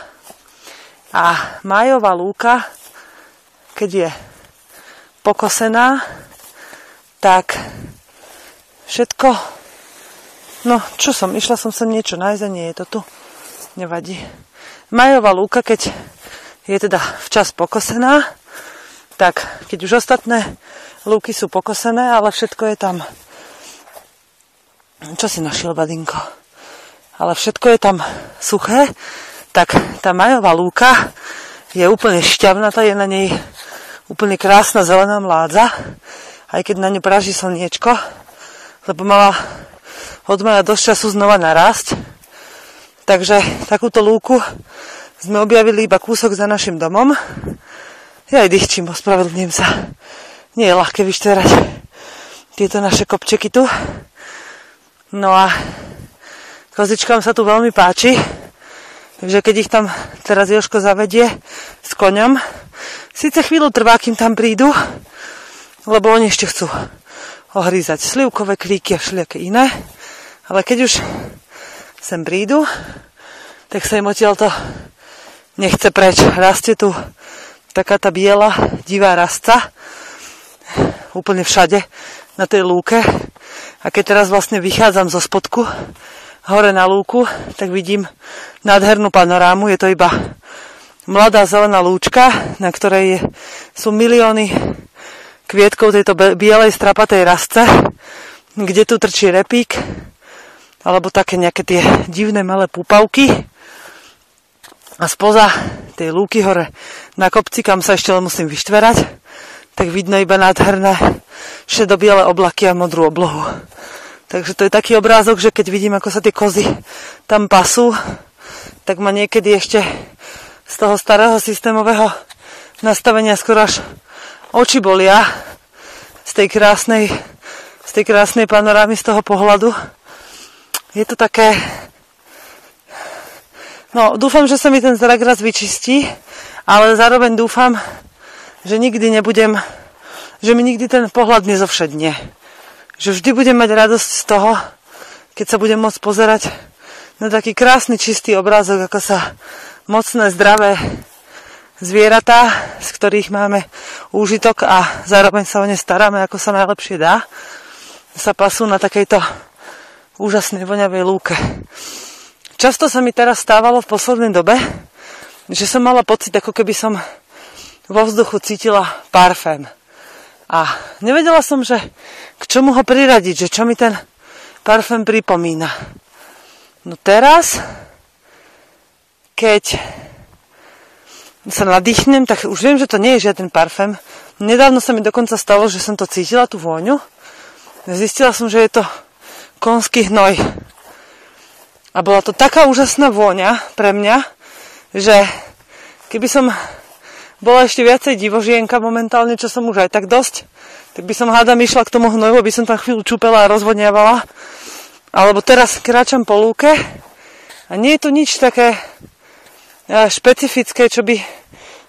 A májová lúka, keď je pokosená, tak všetko... No, čo som, išla som sem niečo nájsť a nie je to tu. Nevadí. Majová lúka, keď je teda včas pokosená, tak keď už ostatné lúky sú pokosené, ale všetko je tam... Čo si našiel, Badinko? Ale všetko je tam suché, tak tá majová lúka je úplne šťavnatá, je na nej úplne krásna zelená mládza, aj keď na ňu praží slniečko, lebo mala od maja dosť času znova narásť. Takže takúto lúku sme objavili iba kúsok za našim domom. Ja aj dýchčím, ospravedlňujem sa nie je ľahké vyštverať tieto naše kopčeky tu. No a kozičkám sa tu veľmi páči, takže keď ich tam teraz Joško zavedie s koňom, síce chvíľu trvá, kým tam prídu, lebo oni ešte chcú ohrízať slivkové klíky a všelijaké iné, ale keď už sem prídu, tak sa im odtiaľ to nechce preč. Rastie tu taká tá biela divá rastca, úplne všade na tej lúke. A keď teraz vlastne vychádzam zo spodku hore na lúku, tak vidím nádhernú panorámu. Je to iba mladá zelená lúčka, na ktorej je, sú milióny kvietkov tejto bielej strapatej rastce, kde tu trčí repík, alebo také nejaké tie divné malé púpavky. A spoza tej lúky hore na kopci, kam sa ešte len musím vyštverať, tak vidno iba nádherné šedobiele oblaky a modrú oblohu. Takže to je taký obrázok, že keď vidím, ako sa tie kozy tam pasú, tak ma niekedy ešte z toho starého systémového nastavenia skoro až oči bolia z tej krásnej, z tej krásnej panorámy, z toho pohľadu. Je to také... No, dúfam, že sa mi ten zrak raz vyčistí, ale zároveň dúfam, že nikdy nebudem, že mi nikdy ten pohľad nezovšedne. Že vždy budem mať radosť z toho, keď sa budem môcť pozerať na taký krásny čistý obrázok, ako sa mocné, zdravé zvieratá, z ktorých máme úžitok a zároveň sa o ne staráme, ako sa najlepšie dá, sa pasú na takejto úžasnej voňavej lúke. Často sa mi teraz stávalo v poslednej dobe, že som mala pocit, ako keby som vo vzduchu cítila parfém. A nevedela som, že k čomu ho priradiť, že čo mi ten parfém pripomína. No teraz, keď sa nadýchnem, tak už viem, že to nie je žiaden parfém. Nedávno sa mi dokonca stalo, že som to cítila, tú vôňu. Zistila som, že je to konský hnoj. A bola to taká úžasná vôňa pre mňa, že keby som bola ešte viacej divožienka momentálne, čo som už aj tak dosť, tak by som hádam išla k tomu hnoju, aby som tam chvíľu čupela a rozvodňavala. Alebo teraz kráčam po lúke a nie je to nič také e, špecifické, čo by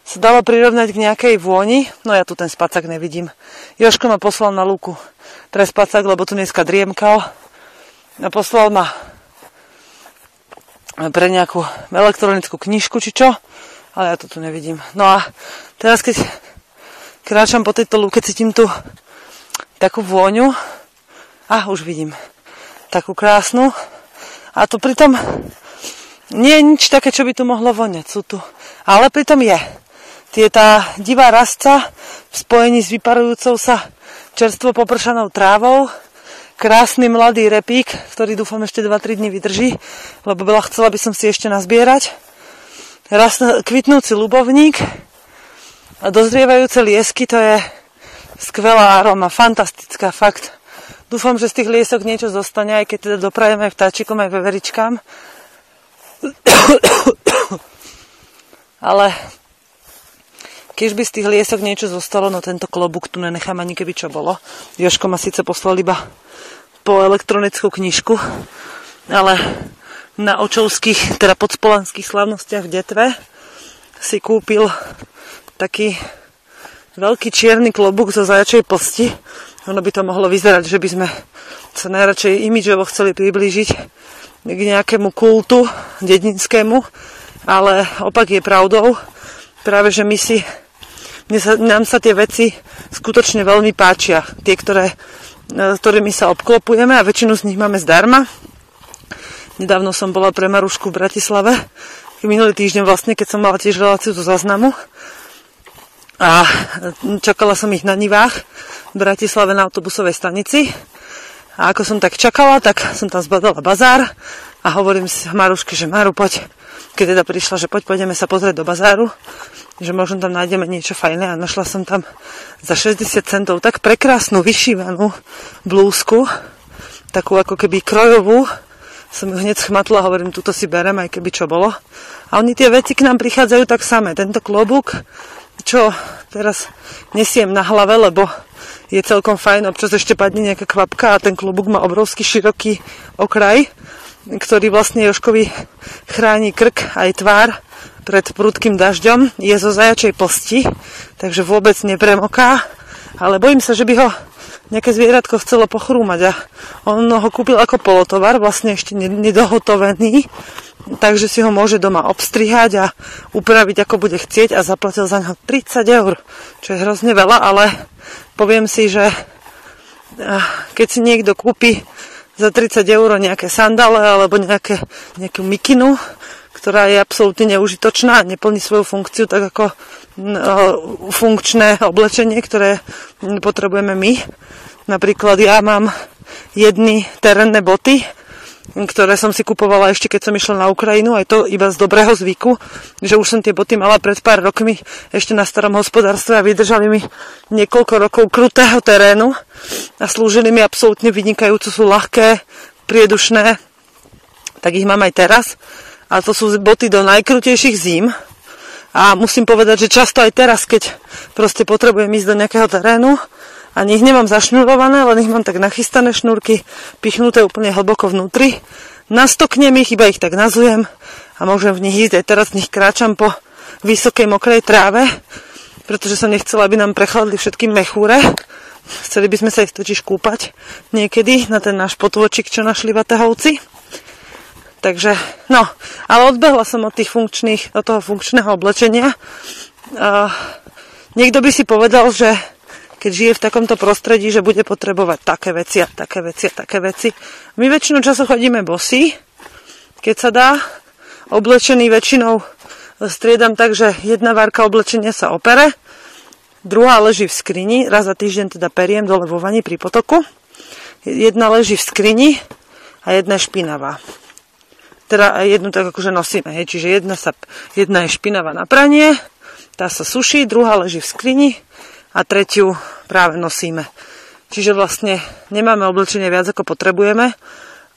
sa dalo prirovnať k nejakej vôni. No ja tu ten spacak nevidím. Joško ma poslal na lúku pre spacak, lebo tu dneska driemkal. A poslal ma pre nejakú elektronickú knižku či čo, ale ja to tu nevidím. No a teraz keď kráčam po tejto lúke, cítim tu takú vôňu a už vidím takú krásnu a to pritom nie je nič také, čo by tu mohlo voňať. Sú tu. Ale pritom je. Je tá divá rastca v spojení s vyparujúcou sa čerstvo popršanou trávou, krásny mladý repík, ktorý dúfam ešte 2-3 dní vydrží, lebo bola chcela by som si ešte nazbierať. Raz kvitnúci ľubovník a dozrievajúce liesky, to je skvelá aroma, fantastická, fakt. Dúfam, že z tých liesok niečo zostane, aj keď teda doprajeme aj vtáčikom, aj veveričkám. Ale keď by z tých liesok niečo zostalo, no tento klobúk tu nenechám ani keby čo bolo. Joško ma síce poslal iba po elektronickú knižku, ale na očovských, teda podspolanských slavnostiach v Detve si kúpil taký veľký čierny klobúk zo zajačej posti. Ono by to mohlo vyzerať, že by sme sa najradšej imidžovo chceli priblížiť k nejakému kultu dedinskému, ale opak je pravdou. Práve, že my si, sa, nám sa tie veci skutočne veľmi páčia. Tie, ktoré E, ktorými sa obklopujeme a väčšinu z nich máme zdarma. Nedávno som bola pre Marušku v Bratislave, minulý týždeň vlastne, keď som mala tiež reláciu zo záznamu. A čakala som ich na Nivách v Bratislave na autobusovej stanici. A ako som tak čakala, tak som tam zbadala bazár a hovorím si Maruške, že Maru, poď. Keď teda prišla, že poď, pôjdeme sa pozrieť do bazáru že možno tam nájdeme niečo fajné a našla som tam za 60 centov tak prekrásnu vyšívanú blúzku, takú ako keby krojovú. Som ju hneď schmatla a hovorím, túto si berem, aj keby čo bolo. A oni tie veci k nám prichádzajú tak samé. Tento klobúk, čo teraz nesiem na hlave, lebo je celkom fajn, občas ešte padne nejaká kvapka a ten klobúk má obrovský široký okraj, ktorý vlastne Joškovi chráni krk aj tvár pred prudkým dažďom. Je zo zajačej posti, takže vôbec nepremoká. Ale bojím sa, že by ho nejaké zvieratko chcelo pochrúmať a on ho kúpil ako polotovar, vlastne ešte nedohotovený, takže si ho môže doma obstrihať a upraviť ako bude chcieť a zaplatil za neho 30 eur, čo je hrozne veľa, ale poviem si, že keď si niekto kúpi za 30 eur nejaké sandále alebo nejaké, nejakú mikinu, ktorá je absolútne neužitočná a neplní svoju funkciu tak ako funkčné oblečenie, ktoré potrebujeme my. Napríklad ja mám jedny terénne boty, ktoré som si kupovala ešte keď som išla na Ukrajinu, aj to iba z dobrého zvyku, že už som tie boty mala pred pár rokmi ešte na starom hospodárstve a vydržali mi niekoľko rokov krutého terénu a slúžili mi absolútne vynikajúco, sú ľahké, priedušné, tak ich mám aj teraz a to sú boty do najkrutejších zím. A musím povedať, že často aj teraz, keď proste potrebujem ísť do nejakého terénu, a ich nemám zašnurované, len ich mám tak nachystané šnúrky, pichnuté úplne hlboko vnútri. Nastoknem ich, iba ich tak nazujem a môžem v nich ísť. Aj teraz v nich kráčam po vysokej mokrej tráve, pretože som nechcela, aby nám prechladli všetky mechúre. Chceli by sme sa ich totiž kúpať niekedy na ten náš potôčik, čo našli vatehovci. Takže, no, ale odbehla som od tých funkčných, od toho funkčného oblečenia. Uh, niekto by si povedal, že keď žije v takomto prostredí, že bude potrebovať také veci a také veci a také veci. My väčšinu času chodíme bosí, keď sa dá. Oblečený väčšinou striedam tak, že jedna várka oblečenia sa opere, druhá leží v skrini, raz za týždeň teda periem dole vo vani pri potoku. Jedna leží v skrini a jedna je špinavá teda jednu tak akože nosíme, hej, čiže jedna, sa, jedna je špinavá na pranie, tá sa suší, druhá leží v skrini a tretiu práve nosíme. Čiže vlastne nemáme oblečenie viac ako potrebujeme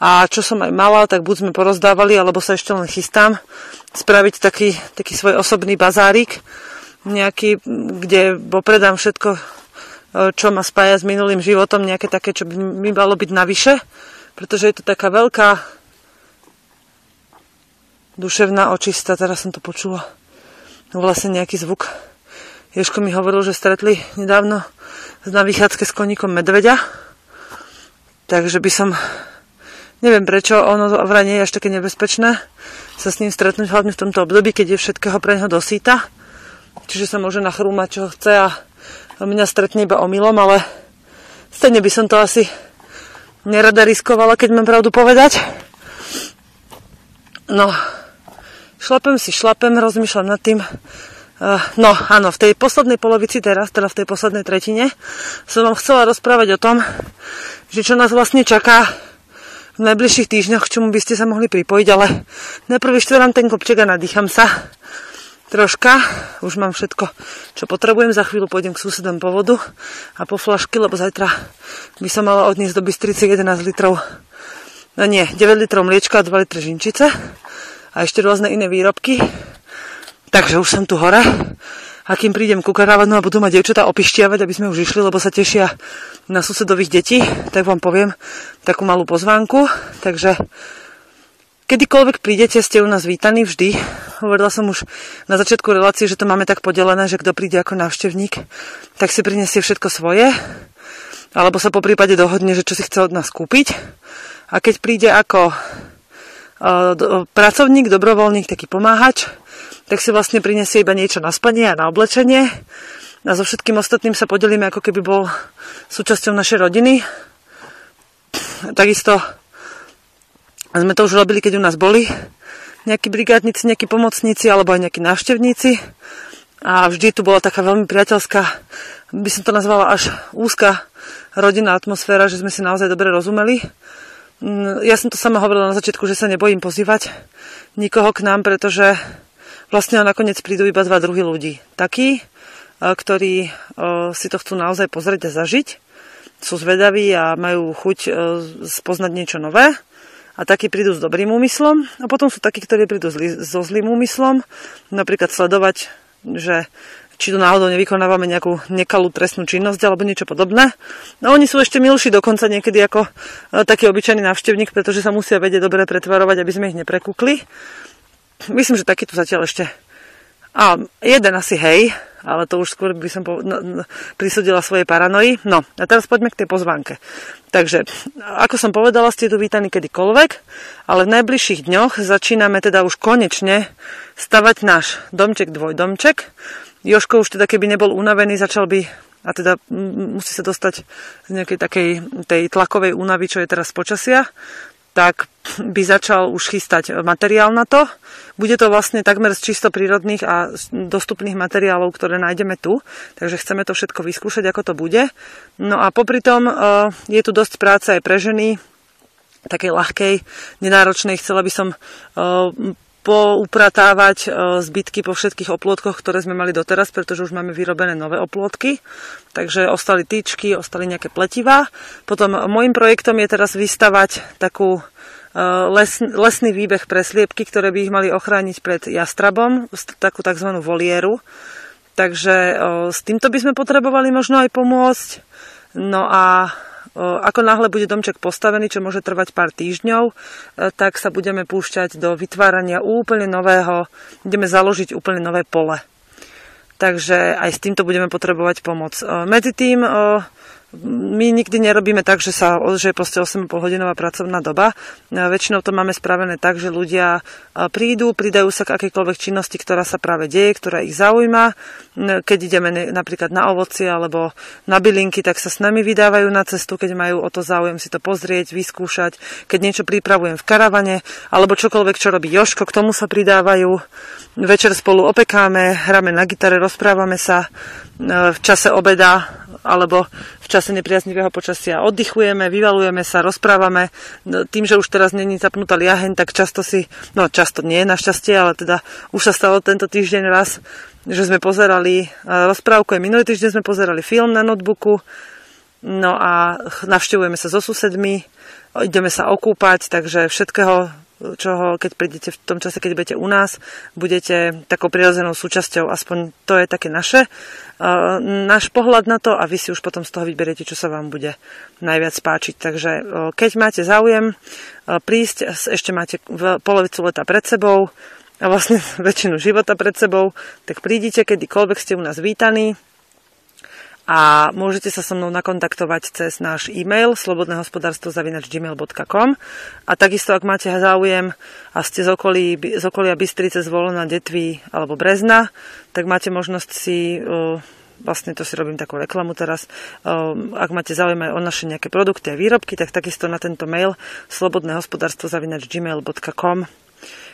a čo som aj mala, tak buď sme porozdávali, alebo sa ešte len chystám spraviť taký, taký svoj osobný bazárik, nejaký, kde popredám všetko, čo ma spája s minulým životom, nejaké také, čo by mi malo byť navyše, pretože je to taká veľká duševná očista, teraz som to počula. Vlastne nejaký zvuk. Ješko mi hovoril, že stretli nedávno na vychádzke s koníkom medveďa. Takže by som, neviem prečo, ono vraj nie je až také nebezpečné sa s ním stretnúť hlavne v tomto období, keď je všetkého pre neho dosýta. Čiže sa môže nachrúmať, čo chce a mňa stretne iba omylom, ale stejne by som to asi nerada riskovala, keď mám pravdu povedať. No, šlapem si šlapem, rozmýšľam nad tým. Uh, no áno, v tej poslednej polovici teraz, teda v tej poslednej tretine, som vám chcela rozprávať o tom, že čo nás vlastne čaká v najbližších týždňoch, k čomu by ste sa mohli pripojiť, ale najprv vyštverám ten kopček a nadýcham sa troška. Už mám všetko, čo potrebujem. Za chvíľu pôjdem k susedom po vodu a po flašky, lebo zajtra by som mala odniesť do Bystrice 11 litrov, no nie, 9 litrov mliečka a 2 litre žinčice a ešte rôzne iné výrobky. Takže už som tu hore. A kým prídem ku karavanu a budú ma devčatá opišťavať, aby sme už išli, lebo sa tešia na susedových detí, tak vám poviem takú malú pozvánku. Takže kedykoľvek prídete, ste u nás vítaní vždy. Hovorila som už na začiatku relácie, že to máme tak podelené, že kto príde ako návštevník, tak si prinesie všetko svoje. Alebo sa po prípade dohodne, že čo si chce od nás kúpiť. A keď príde ako pracovník, dobrovoľník, taký pomáhač, tak si vlastne prinesie iba niečo na spanie a na oblečenie. A so všetkým ostatným sa podelíme, ako keby bol súčasťou našej rodiny. Takisto sme to už robili, keď u nás boli nejakí brigádnici, nejakí pomocníci alebo aj nejakí návštevníci. A vždy tu bola taká veľmi priateľská, by som to nazvala až úzka rodinná atmosféra, že sme si naozaj dobre rozumeli. Mm, ja som to sama hovorila na začiatku, že sa nebojím pozývať nikoho k nám, pretože vlastne nakoniec prídu iba dva druhy ľudí. Takí, e, ktorí e, si to chcú naozaj pozrieť a zažiť, sú zvedaví a majú chuť e, spoznať niečo nové. A takí prídu s dobrým úmyslom. A potom sú takí, ktorí prídu so zlým úmyslom. Napríklad sledovať, že či tu náhodou nevykonávame nejakú nekalú trestnú činnosť alebo niečo podobné. No oni sú ešte milší dokonca niekedy ako taký obyčajný návštevník, pretože sa musia vedieť dobre pretvarovať, aby sme ich neprekúkli. Myslím, že taký tu zatiaľ ešte... A jeden asi hej, ale to už skôr by som po, no, no, prisudila svojej paranoji. No a teraz poďme k tej pozvánke. Takže, ako som povedala, ste tu vítaní kedykoľvek, ale v najbližších dňoch začíname teda už konečne stavať náš domček, dvojdomček. Joško už teda keby nebol unavený, začal by a teda musí sa dostať z nejakej takej tej tlakovej únavy, čo je teraz počasia, tak by začal už chystať materiál na to. Bude to vlastne takmer z čisto prírodných a dostupných materiálov, ktoré nájdeme tu, takže chceme to všetko vyskúšať, ako to bude. No a popri tom e, je tu dosť práce aj pre ženy, takej ľahkej, nenáročnej. Chcela by som e, poupratávať e, zbytky po všetkých oplôtkoch, ktoré sme mali doteraz, pretože už máme vyrobené nové oplôtky. Takže ostali tyčky, ostali nejaké pletivá. Potom môjim projektom je teraz vystavať takú e, les, lesný výbeh pre sliepky, ktoré by ich mali ochrániť pred jastrabom, takú tzv. volieru. Takže e, s týmto by sme potrebovali možno aj pomôcť. No a ako náhle bude domček postavený, čo môže trvať pár týždňov, tak sa budeme púšťať do vytvárania úplne nového, ideme založiť úplne nové pole. Takže aj s týmto budeme potrebovať pomoc. Medzi tým my nikdy nerobíme tak, že, sa, že je proste 8,5 hodinová pracovná doba. Väčšinou to máme spravené tak, že ľudia prídu, pridajú sa k akékoľvek činnosti, ktorá sa práve deje, ktorá ich zaujíma. Keď ideme napríklad na ovocie alebo na bylinky, tak sa s nami vydávajú na cestu, keď majú o to záujem si to pozrieť, vyskúšať. Keď niečo pripravujem v karavane alebo čokoľvek, čo robí Joško, k tomu sa pridávajú. Večer spolu opekáme, hráme na gitare, rozprávame sa v čase obeda alebo v čase nepriaznivého počasia oddychujeme, vyvalujeme sa, rozprávame. No, tým, že už teraz není zapnutá liaheň, tak často si, no často nie našťastie, ale teda už sa stalo tento týždeň raz, že sme pozerali rozprávku, aj minulý týždeň sme pozerali film na notebooku, no a navštevujeme sa so susedmi, ideme sa okúpať, takže všetkého čoho, keď prídete v tom čase, keď budete u nás, budete takou prirodzenou súčasťou, aspoň to je také naše, uh, náš pohľad na to a vy si už potom z toho vyberiete, čo sa vám bude najviac páčiť. Takže uh, keď máte záujem uh, prísť, ešte máte polovicu leta pred sebou, a vlastne väčšinu života pred sebou, tak prídite, kedykoľvek ste u nás vítaní a môžete sa so mnou nakontaktovať cez náš e-mail slobodnehospodárstvo.gmail.com a takisto, ak máte záujem a ste z, okolí, z okolia Bystrice, Zvolena, Detvy alebo Brezna, tak máte možnosť si vlastne to si robím takú reklamu teraz. Ak máte záujem aj o naše nejaké produkty a výrobky, tak takisto na tento mail slobodnehospodárstvo.gmail.com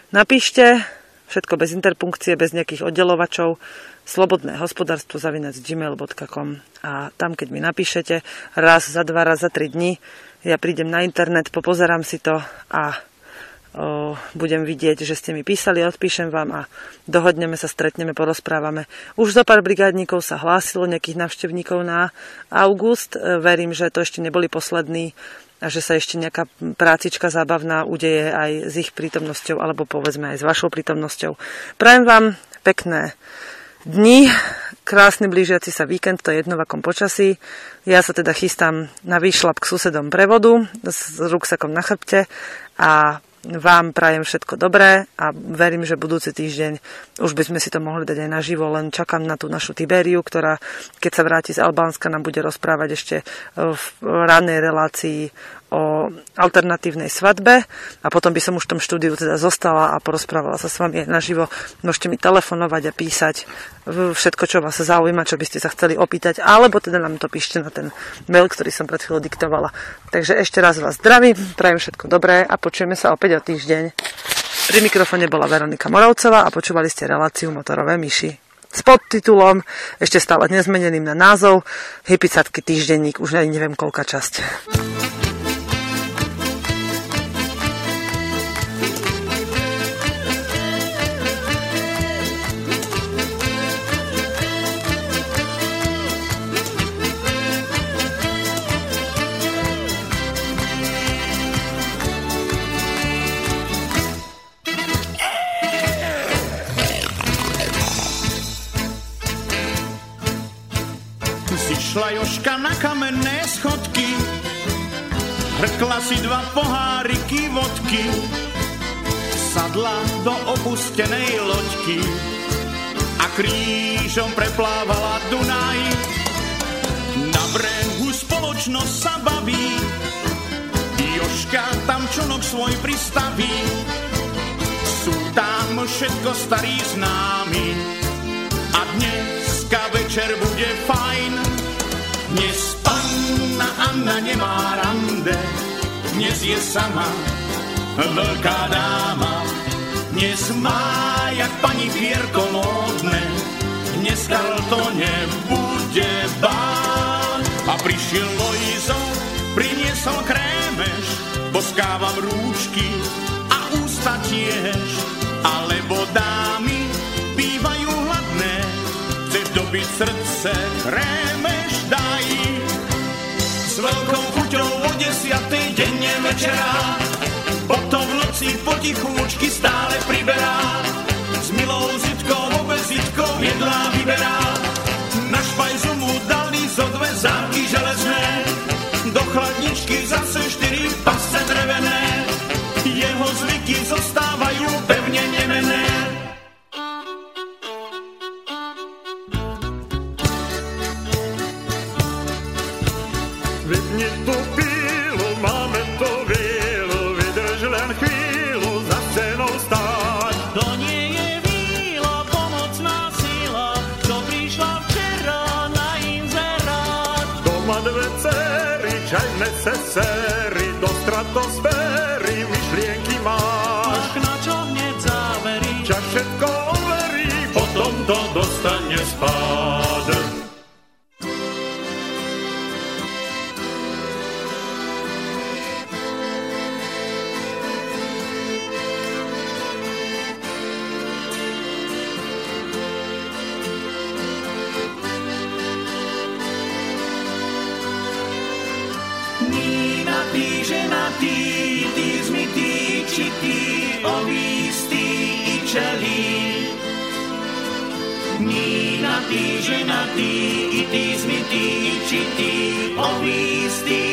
napíšte všetko bez interpunkcie, bez nejakých oddelovačov slobodné hospodárstvo zavinac gmail.com a tam, keď mi napíšete raz za dva, raz za tri dní, ja prídem na internet, popozerám si to a o, budem vidieť, že ste mi písali, odpíšem vám a dohodneme sa, stretneme, porozprávame. Už zo pár brigádnikov sa hlásilo nejakých navštevníkov na august. E, verím, že to ešte neboli poslední a že sa ešte nejaká prácička zábavná udeje aj s ich prítomnosťou alebo povedzme aj s vašou prítomnosťou. Prajem vám pekné dni, krásny blížiaci sa víkend, to je jedno v akom počasí. Ja sa teda chystám na výšlap k susedom prevodu s ruksakom na chrbte a vám prajem všetko dobré a verím, že budúci týždeň už by sme si to mohli dať aj naživo, len čakám na tú našu Tiberiu, ktorá keď sa vráti z Albánska nám bude rozprávať ešte v ranej relácii o alternatívnej svadbe a potom by som už v tom štúdiu teda zostala a porozprávala sa s vami aj naživo. Môžete mi telefonovať a písať všetko, čo vás zaujíma, čo by ste sa chceli opýtať, alebo teda nám to píšte na ten mail, ktorý som pred chvíľou diktovala. Takže ešte raz vás zdravím, prajem všetko dobré a počujeme sa opäť o týždeň. Pri mikrofone bola Veronika Moravcová a počúvali ste reláciu Motorové myši s podtitulom, ešte stále nezmeneným na názov, Hypicatky týždenník, už neviem koľka časť. Šla Joška na kamenné schodky, hrkla si dva poháriky vodky, sadla do opustenej loďky a krížom preplávala Dunaj. Na brehu spoločnosť sa baví, Joška tam čonok svoj pristaví, sú tam všetko starí známi a dneska večer bude fajn. Anna nemá rande, dnes je sama veľká dáma. Dnes má jak pani Pierko módne, dnes to nebude bál. A prišiel Lojzo, priniesol krémeš, boskávam rúčky a ústa tiež, alebo dámy bývajú hladné, chceš dobiť srdce krémeš desiatej denne večera. Potom v noci potichúčky stále priberá. S milou zitkou, obezitkou jedlá vyberá. Zbliżajmy se sery do stratosfery, myšlienky máš. Načo hneď závery, ťa všetko overí, potom to dostane spát. ci ti ho